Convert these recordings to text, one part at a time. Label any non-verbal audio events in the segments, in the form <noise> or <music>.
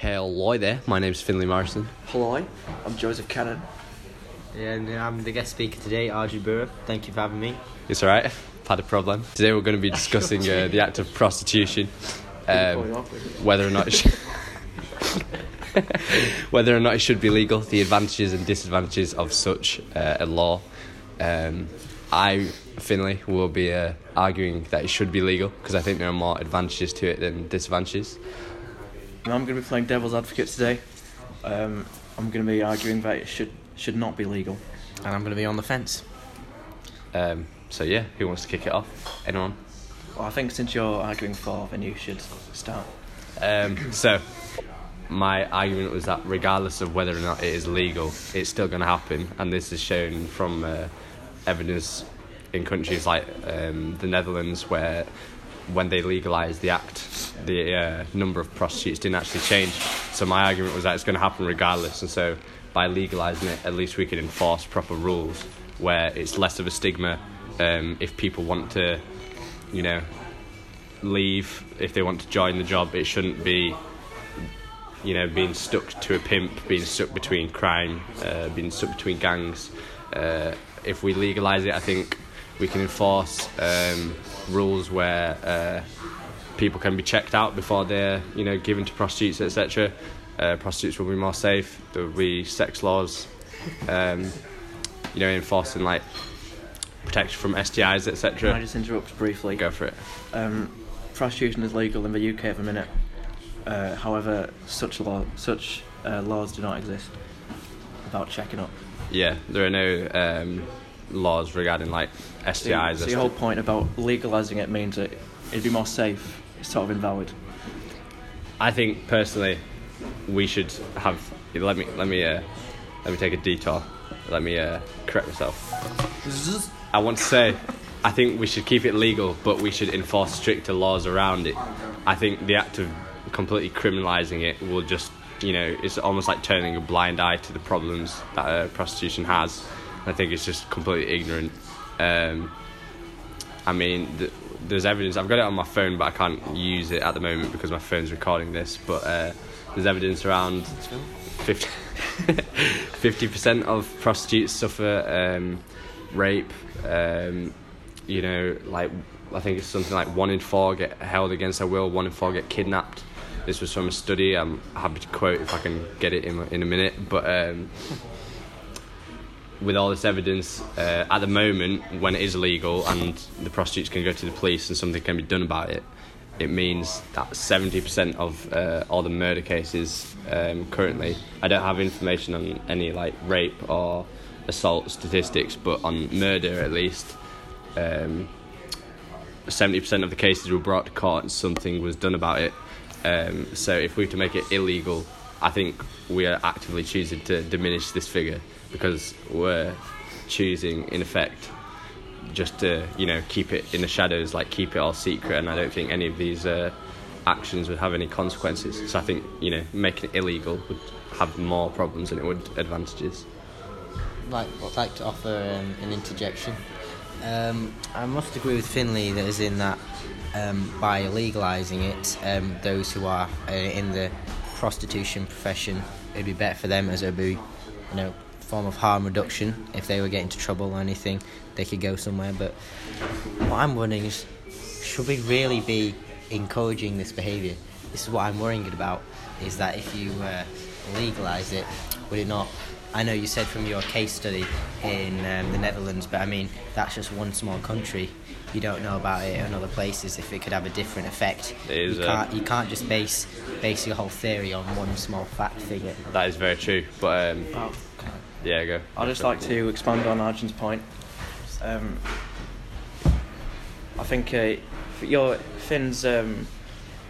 Hello there, my name's Finley Morrison. Hello, I'm Joseph Cannon. And I'm the guest speaker today, Arjun Burra. Thank you for having me. It's alright, I've had a problem. Today we're going to be discussing uh, the act of prostitution, um, whether or not it should, <laughs> whether or not it should be legal, the advantages and disadvantages of such uh, a law. Um, I, Finley, will be uh, arguing that it should be legal because I think there are more advantages to it than disadvantages. And I'm going to be playing devil's advocate today. Um, I'm going to be arguing that it should should not be legal. And I'm going to be on the fence. Um, so yeah, who wants to kick it off? Anyone? Well, I think since you're arguing for, then you should start. Um, so, my argument was that regardless of whether or not it is legal, it's still going to happen, and this is shown from uh, evidence in countries like um, the Netherlands, where when they legalised the act, the uh, number of prostitutes didn't actually change. So my argument was that it's going to happen regardless, and so by legalising it, at least we can enforce proper rules where it's less of a stigma um, if people want to, you know, leave if they want to join the job. It shouldn't be, you know, being stuck to a pimp, being stuck between crime, uh, being stuck between gangs. Uh, if we legalise it, I think we can enforce um, rules where uh, people can be checked out before they're, you know, given to prostitutes, etc. Uh, prostitutes will be more safe. There will be sex laws, um, you know, enforcing like protection from STIs, Can I just interrupt briefly? Go for it. Um, prostitution is legal in the UK at the minute. Uh, however, such law, such uh, laws do not exist about checking up. Yeah, there are no um, laws regarding like STIs. so your whole point about legalising it means that it'd be more safe. It's sort of invalid. I think personally, we should have. Let me let me uh, let me take a detour. Let me uh, correct myself. I want to say, I think we should keep it legal, but we should enforce stricter laws around it. I think the act of completely criminalising it will just, you know, it's almost like turning a blind eye to the problems that uh, prostitution has. I think it's just completely ignorant. Um, I mean, th- there's evidence. I've got it on my phone, but I can't use it at the moment because my phone's recording this. But uh, there's evidence around <laughs> 50 percent of prostitutes suffer um, rape. Um, you know, like I think it's something like one in four get held against their will. One in four get kidnapped. This was from a study. I'm happy to quote if I can get it in in a minute. But um, with all this evidence, uh, at the moment, when it is illegal and the prostitutes can go to the police and something can be done about it, it means that 70% of uh, all the murder cases um, currently, I don't have information on any like rape or assault statistics, but on murder at least, um, 70% of the cases were brought to court and something was done about it. Um, so if we were to make it illegal, I think we are actively choosing to diminish this figure because we're choosing, in effect, just to you know keep it in the shadows, like keep it all secret. And I don't think any of these uh, actions would have any consequences. So I think you know making it illegal would have more problems than it would advantages. Like, I'd like to offer um, an interjection. Um, I must agree with Finley that is in that um, by legalising it, um, those who are uh, in the prostitution profession, it'd be better for them as it would be, you know, form of harm reduction. If they were getting into trouble or anything, they could go somewhere. But what I'm wondering is, should we really be encouraging this behaviour? This is what I'm worrying about. Is that if you uh, legalise it, would it not? I know you said from your case study in um, the Netherlands, but I mean that's just one small country. You don't know about it in other places if it could have a different effect. It is, you uh, can't you can't just base base your whole theory on one small fact figure. That is very true. But um, Oh, yeah, go. I'd just like to expand on Arjun's point. Um, I think uh, your Finn's um,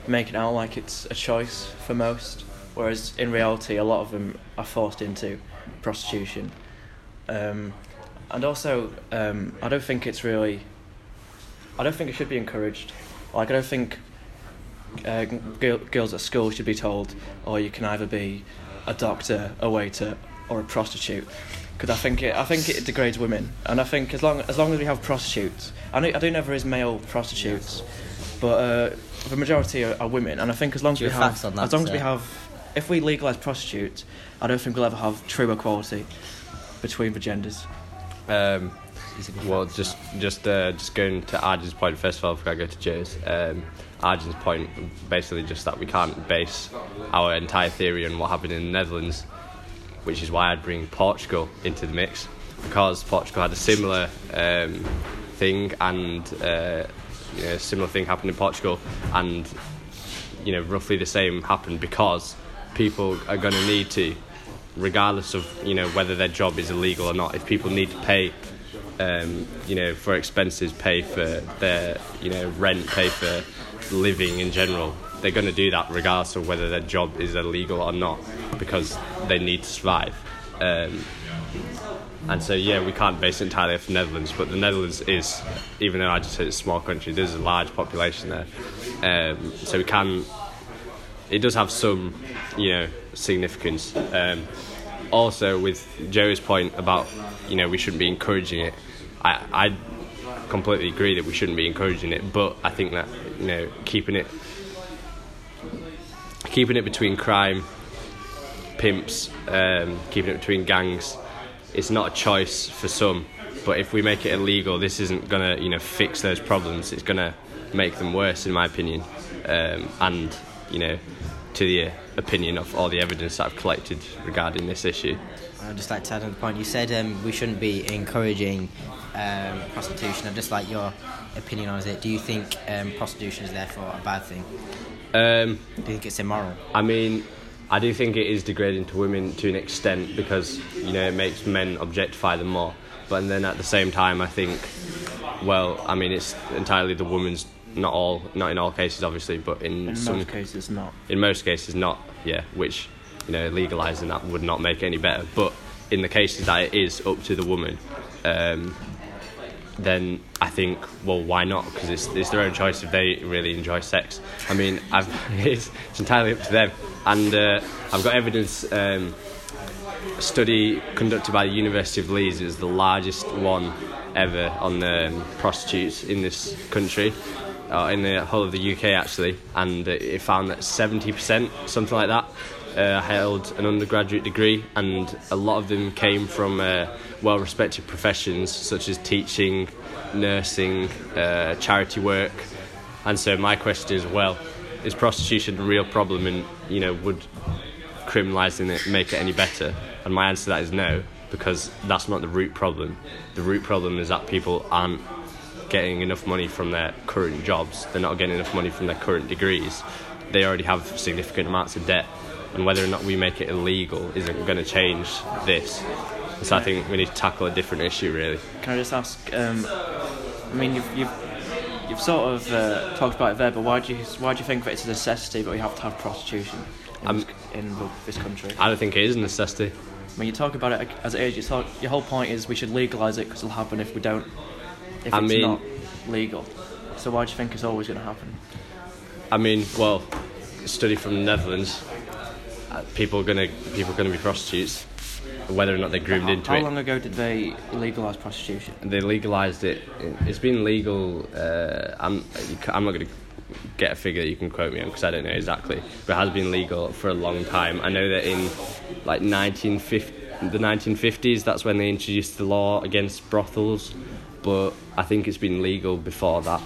making it out like it's a choice for most, whereas in reality, a lot of them are forced into prostitution. Um, and also, um, I don't think it's really. I don't think it should be encouraged. Like, I don't think uh, girl, girls at school should be told, "Oh, you can either be a doctor, a waiter, or a prostitute." Because I think it, I think it degrades women, and I think as long as long as we have prostitutes, I know I do know there is male prostitutes, but uh, the majority are, are women, and I think as long as we have have on that, as long as we have if we legalise prostitutes, I don't think we'll ever have true equality between the genders. Um, well, just just uh, just going to Arjun's point first of all before I go to Joe's. Um, Arjun's point basically just that we can't base our entire theory on what happened in the Netherlands, which is why I'd bring Portugal into the mix because Portugal had a similar um, thing and uh, you know, a similar thing happened in Portugal and you know roughly the same happened because people are going to need to regardless of you know whether their job is illegal or not if people need to pay um, you know for expenses pay for their you know rent pay for living in general they're going to do that regardless of whether their job is illegal or not because they need to survive um, and so yeah we can't base it entirely off the Netherlands but the Netherlands is even though I just said it's a small country there's a large population there um, so we can it does have some, you know, significance. Um, also, with Joe's point about, you know, we shouldn't be encouraging it, I, I completely agree that we shouldn't be encouraging it, but I think that, you know, keeping it, keeping it between crime, pimps, um, keeping it between gangs, it's not a choice for some. But if we make it illegal, this isn't gonna, you know, fix those problems. It's gonna make them worse, in my opinion. Um, and you know, to the opinion of all the evidence that I've collected regarding this issue. I'd just like to add on the point. You said um, we shouldn't be encouraging um, prostitution. I'd just like your opinion on it. Do you think um, prostitution is therefore a bad thing? Um, Do you think it's immoral? I mean, I do think it is degrading to women to an extent because you know it makes men objectify them more. But then at the same time, I think, well, I mean, it's entirely the woman's. Not all, not in all cases, obviously, but in, In some most cases, not. in most cases not yeah which you know legalizing that would not make it any better but in the cases that it is up to the woman um, then I think well why not? Because it's, it's their own choice if they really enjoy sex. I mean <laughs> it's, it's entirely up to them. And uh, I've got evidence um, a study conducted by the University of Leeds is the largest one ever on um, prostitutes in this country uh, in the whole of the UK actually, and it found that 70%, something like that, uh, held an undergraduate degree, and a lot of them came from uh, well respected professions such as teaching, nursing, uh, charity work. And so, my question is well, is prostitution a real problem, and you know, would criminalising it make it any better? And my answer to that is no, because that's not the root problem. The root problem is that people aren't getting enough money from their current jobs, they're not getting enough money from their current degrees, they already have significant amounts of debt, and whether or not we make it illegal isn't going to change this. So I think we need to tackle a different issue, really. Can I just ask? Um, I mean, you've you've, you've sort of uh, talked about it there, but why do you why do you think that it's a necessity, but we have to have prostitution in, Um, this, in this country? I don't think it is a necessity. When you talk about it as it is, you talk, your whole point is we should legalise it because it'll happen if we don't. If I it's mean- not legal. So why do you think it's always going to happen? I mean, well, study from the Netherlands, people are gonna people are gonna be prostitutes, whether or not they're groomed how, into how it. How long ago did they legalise prostitution? they legalized it. It's been legal. Uh, I'm I'm not going to get a figure that you can quote me on because I don't know exactly, but it has been legal for a long time. I know that in like 1950, the 1950s, that's when they introduced the law against brothels, but I think it's been legal before that.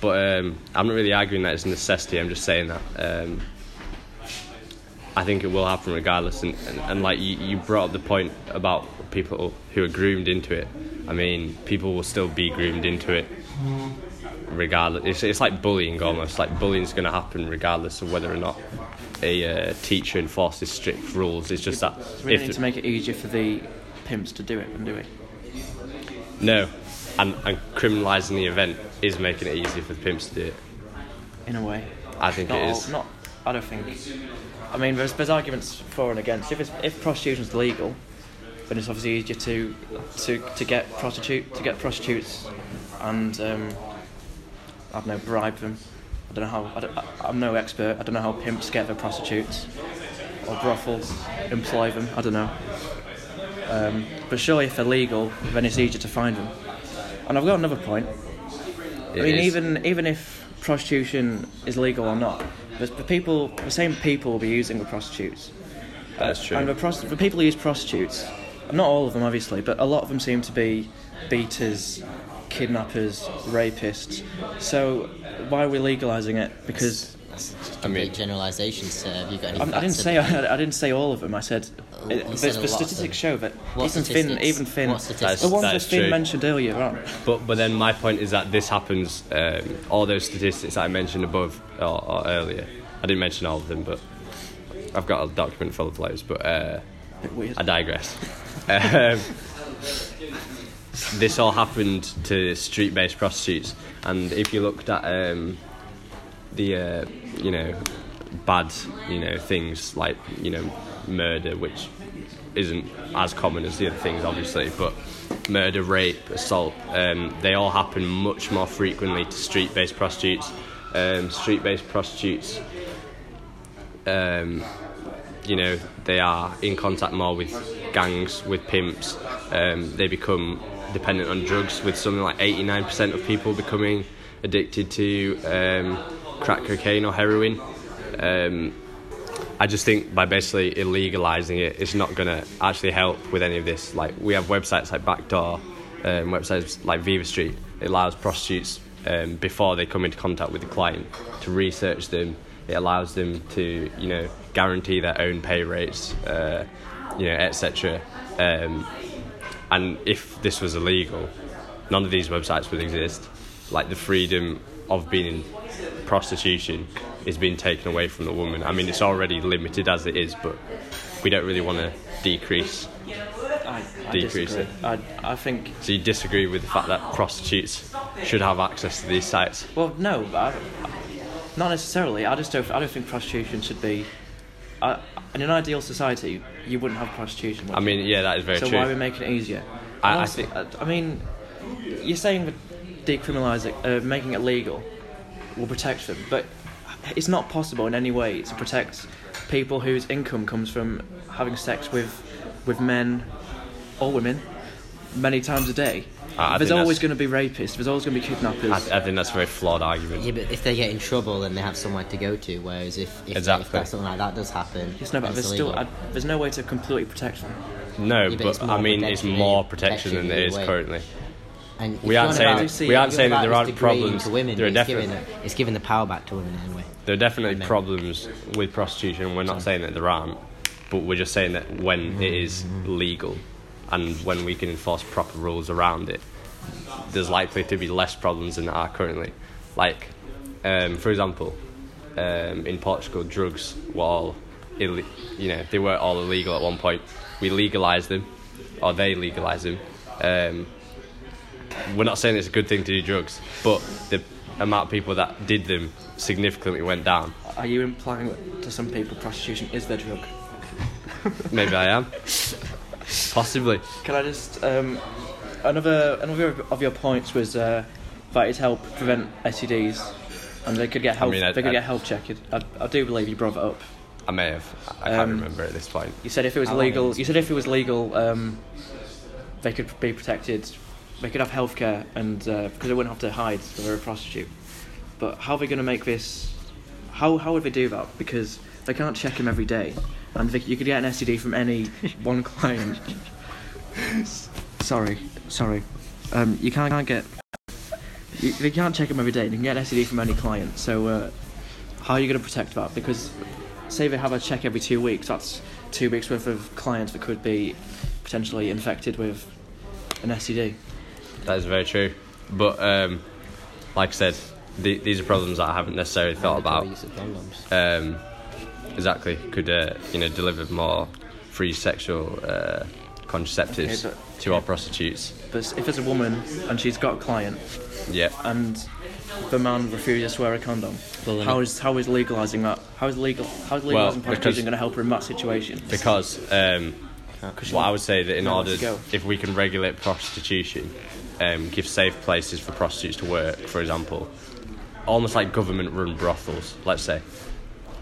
But um, I'm not really arguing that it's a necessity. I'm just saying that. Um, I think it will happen regardless. And, and, and like you, you brought up the point about people who are groomed into it. I mean, people will still be groomed into it regardless. It's, it's like bullying almost. Like bullying's going to happen regardless of whether or not a uh, teacher enforces strict rules. It's just that So we need to make it easier for the pimps to do it, and do we? no, and, and criminalising the event is making it easier for the pimps to do it. In a way. I think Not it all, is. not. I don't think. I mean, there's, there's arguments for and against. If it's, if prostitution's legal, then it's obviously easier to to to get prostitute to get prostitutes and um, I don't know bribe them. I don't know how. I I'm no expert. I don't know how pimps get their prostitutes or brothels employ them. I don't know. Um, but surely, if they're legal, then it's easier to find them. And I've got another point. I mean, is. even even if prostitution is legal or not, the, the people, the same people will be using the prostitutes. That's true. And the, prost- the people who use prostitutes, not all of them obviously, but a lot of them seem to be beaters, kidnappers, rapists. So why are we legalising it? Because I mean- complete generalisations. So have you got any I, I didn't say I, I didn't say all of them. I said Oh, it, you the, said a the statistics show that What even Finn, even Finn, What statistics? the ones That's that Finn true. mentioned earlier on. But but then my point is that this happens. Um, all those statistics that I mentioned above or, or earlier, I didn't mention all of them, but I've got a document full of those. But uh. I digress. um, this all happened to street-based prostitutes, and if you looked at um, the uh, you know bad you know things like you know murder, which isn't as common as the other things, obviously, but murder, rape, assault, um, they all happen much more frequently to street-based prostitutes. Um, street-based prostitutes, um, you know, they are in contact more with gangs, with pimps. Um, they become dependent on drugs, with something like 89% of people becoming addicted to um, crack cocaine or heroin. Um, I just think by basically illegalizing it, it's not going to actually help with any of this. Like we have websites like Backdoor, um, websites like Viva Street. It allows prostitutes um, before they come into contact with the client to research them. It allows them to, you know, guarantee their own pay rates, uh, you know, etc. Um, and if this was illegal, none of these websites would exist. Like the freedom of being in prostitution is being taken away from the woman. I mean, it's already limited as it is, but we don't really want to decrease. I, I Decrease disagree. it. I, I think. So you disagree with the fact that prostitutes should have access to these sites? Well, no, I, not necessarily. I just don't. I don't think prostitution should be. I, in an ideal society, you wouldn't have prostitution. I you? mean, yeah, that is very so true. why are we making it easier? I- also, think- I, I mean, you're saying decriminalising, uh, making it legal, will protect them, but it's not possible in any way to protect people whose income comes from having sex with with men or women many times a day. I- I there's always going to be rapists. There's always going to be kidnappers. I, I think that's a very flawed argument. Yeah, but if they get in trouble, then they have somewhere to go to. Whereas if if, Exactly. if something like that does happen, Yes, no, but it's there's still. I, there's no way to completely protect them. No, Yeah, but but I mean, it's more yeah, protection than protection there is way. currently. And We aren't saying about- that- we aren't saying that there aren't problems. To women, there are giving, definitely the, it's giving the power back to women anyway. there are definitely problems with prostitution. We're not saying that there aren't, but we're just saying that when it is legal and when we can enforce proper rules around it, there's likely to be less problems than there are currently. Like, um, for example, um, in Portugal, drugs were all, Ill- you know, they were all illegal at one point. We legalised them, or they legalised them. Um, we're not saying it's a good thing to do drugs, but the amount of people that did them significantly went down. Are you implying that to some people prostitution is their drug? Maybe I am. Possibly. Can I just um, another another of your points was uh, that it help prevent STDs and they could get health mean, I- they could I- get health checked. I, I do believe you brought that up. I may have. I can't Um, remember at this point. You said if it was How legal, you said if it was legal, um, they could be protected. They could have healthcare and uh, because they wouldn't have to hide that they're a prostitute. But how are they going to make this? How how would they do that? Because they can't check him every day, and they, you could get an STD from any <laughs> one client. sorry, sorry. Um, you can't, can't get. You, they can't check him every day. You can get an STD from any client. So uh, how are you going to protect that? Because say they have a check every two weeks, that's two weeks worth of clients that could be potentially infected with an STD. That is very true. But um, like I said, the, these are problems that I haven't necessarily thought about. Use of. Um, exactly. Could uh, you know deliver more free sexual uh, contraceptives Okay, but- to our prostitutes? But if it's a woman and she's got a client Yeah. and the man refuses to wear a condom, Well, then how it- is how is legalising that? How is legal? How is legalising Well, prostitution going to help her in that situation? Because um, well, I would say that in order, if we can regulate prostitution, um, give safe places for prostitutes to work, for example, almost like government-run brothels, let's say,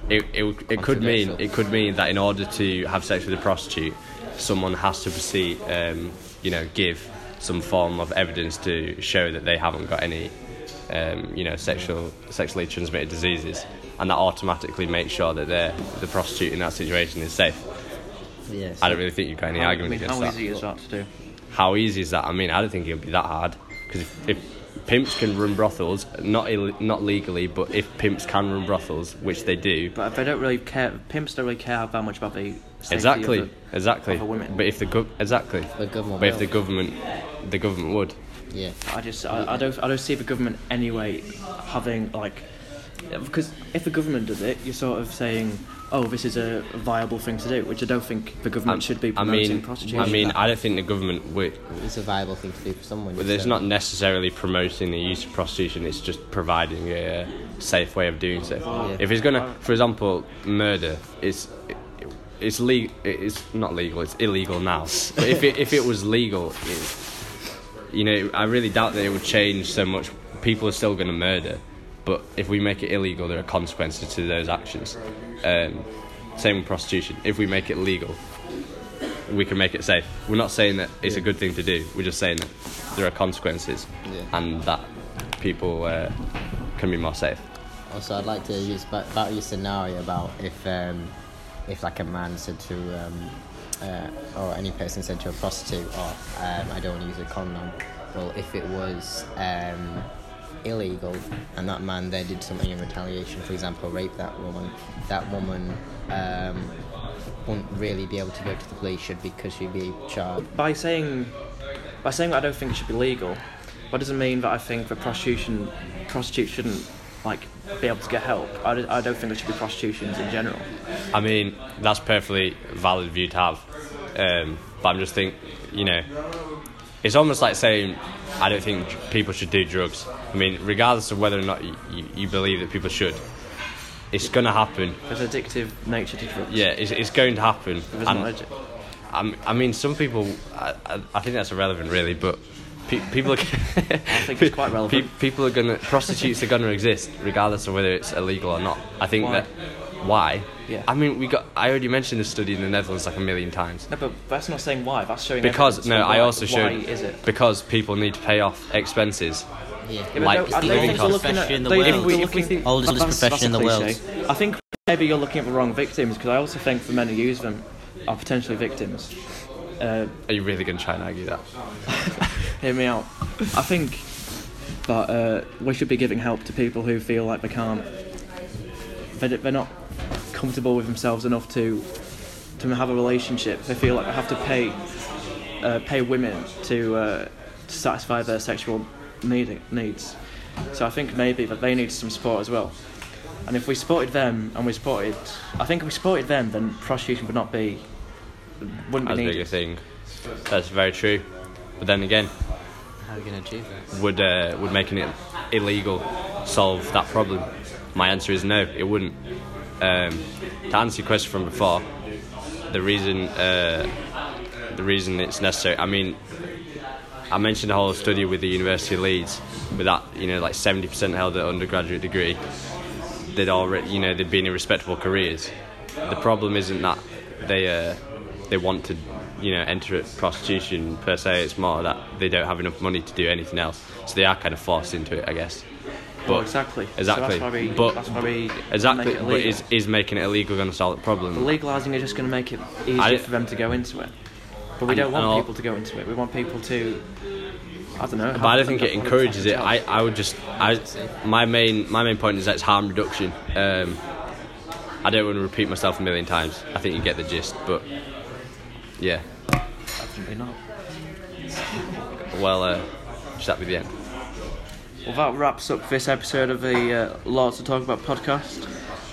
it it, it could mean it could mean that in order to have sex with a prostitute, someone has to proceed, um, you know, give some form of evidence to show that they haven't got any um, you know, sexual sexually transmitted diseases, and that automatically makes sure that the prostitute in that situation is safe. Yes. I don't really think you've got any I argument mean, against how that. easy is that to do? How easy is that? I mean, I don't think it would be that hard because if, if pimps can run brothels, not Ill- not legally, but if pimps can run brothels, which they do, But they don't really care. Pimps don't really care that much about the exactly, Of the, exactly. of a woman. But if the gov- exactly, The government but if the government, the government would. Yeah. I just I, I don't I don't see the government anyway having like because if the government does it, you're sort of saying, oh, this is a viable thing to do, which I don't think the government um, should be I promoting mean, prostitution. I mean, I don't think the government would. It's a viable thing to do for someone. But it's so- not necessarily promoting the use of prostitution. It's just providing a safe way of doing so. Yeah. If it's gonna, for example, murder, it's it's legal. It's not legal. It's illegal now. <laughs> But if it if it was legal, it, you know, I really doubt that it would change so much. People are still gonna murder, but if we make it illegal, there are consequences to those actions. Um, same with prostitution. If we make it legal, we can make it safe. We're not saying that it's a good thing to do. We're just saying that there are consequences, Yeah. and that people uh, can be more safe. Also, I'd like to use about your scenario about if um, if like a man said to um, uh, or any person said to a prostitute, "Oh, um, I don't want to use a condom." Well, if it was um, illegal and that man then did something in retaliation, for example, rape that woman, that woman um, wouldn't really be able to go to the police should because she'd be charged. by saying by saying that I don't think it should be legal, that doesn't mean that I think that prostitution prostitutes shouldn't like be able to get help. I, don't- I don't think there should be prostitutions in general. I mean, that's perfectly valid view to have, um, but I'm just think, you know, it's almost like saying I don't think people should do drugs. I mean, regardless of whether or not you, you, you believe that people should, it's going to happen. There's addictive nature to drugs. Yeah, it's, it's going to happen. And- not addi- I'm- I mean, some people. I, I, think that's irrelevant, really. But pe- people are. I think it's quite <laughs> relevant. people are gonna. Prostitutes are gonna exist, regardless of whether it's illegal or not. I think Why? that. Why? Yeah. I mean, we got. I already mentioned the study in the Netherlands like a million times. No, but that's not saying why. That's showing Because no, of I why- also why showed is it? because people need to pay off expenses. Yeah. Yeah, like, I it's the think oldest profession in the don't you think world. we're If we think- Oldest that's- profession in the world. I think maybe you're looking at the wrong victims because I also think the men who use them are potentially victims. Uh, Are you really gonna try and argue that? <laughs> hear me out. I think that uh, we should be giving help to people who feel like they can't. They, they're not comfortable with themselves enough to to have a relationship. They feel like they have to pay uh, pay women to uh, to satisfy their sexual need, needs. So I think maybe that they need some support as well. And if we supported them and we supported, I think if we supported them, then prostitution would not be wouldn't As be big a needed. thing. That's very true. But then again, How are you going to achieve that? would uh, would making it illegal solve that problem? My answer is no, it wouldn't. Um, to answer your question from before, the reason uh, the reason it's necessary. I mean, I mentioned the whole study with the University of Leeds, with that you know like seventy percent held an undergraduate degree. They'd already you know they'd been in respectable careers. The problem isn't that they uh, they want to you know enter prostitution per se. It's more that they don't have enough money to do anything else, so they are kind of forced into it, I guess. But Well, exactly. So exactly. that's why we, but that's why we exactly. But is is making it illegal going to solve the problem? legalising is just going to make it easier I- for them to go into it. But we don't want all- people to go into it. We want people to. I don't know. but I don't think it encourages it. I, I would just I my main my main point is that it's harm reduction. Um, I don't want to repeat myself a million times. I think you get the gist, but yeah. Definitely not. Well, uh, just that be the end. Well, that wraps up this episode of the uh, Lots to Talk About podcast.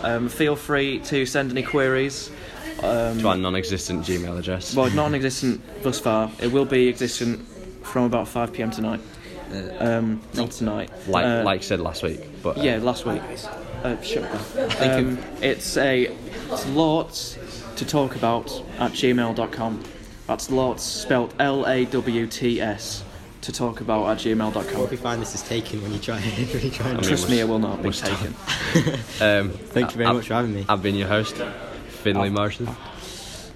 Um, feel free to send any queries. Um, To our non-existent Gmail address. well, non-existent thus far. It will be existent from about 5 p.m. tonight. Um, not tonight. like Uh, like I said last week, but uh, Yeah, last week. Uh, shut up. Think Um, it's a it's lots to talk about at gmail.com. That's lots spelled L A W T S to talk about at What if gmail.com. you find this is taken when you try, <laughs> when you try and I mean, Trust me, it will not be taken. <laughs> um, Thank you very I've- much for having me. I've been your host, Finley I've- Morrison.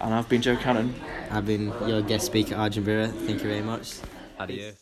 And I've been Joe Cannon. I've been your guest speaker, Arjun Bira. Thank you very much. Adios.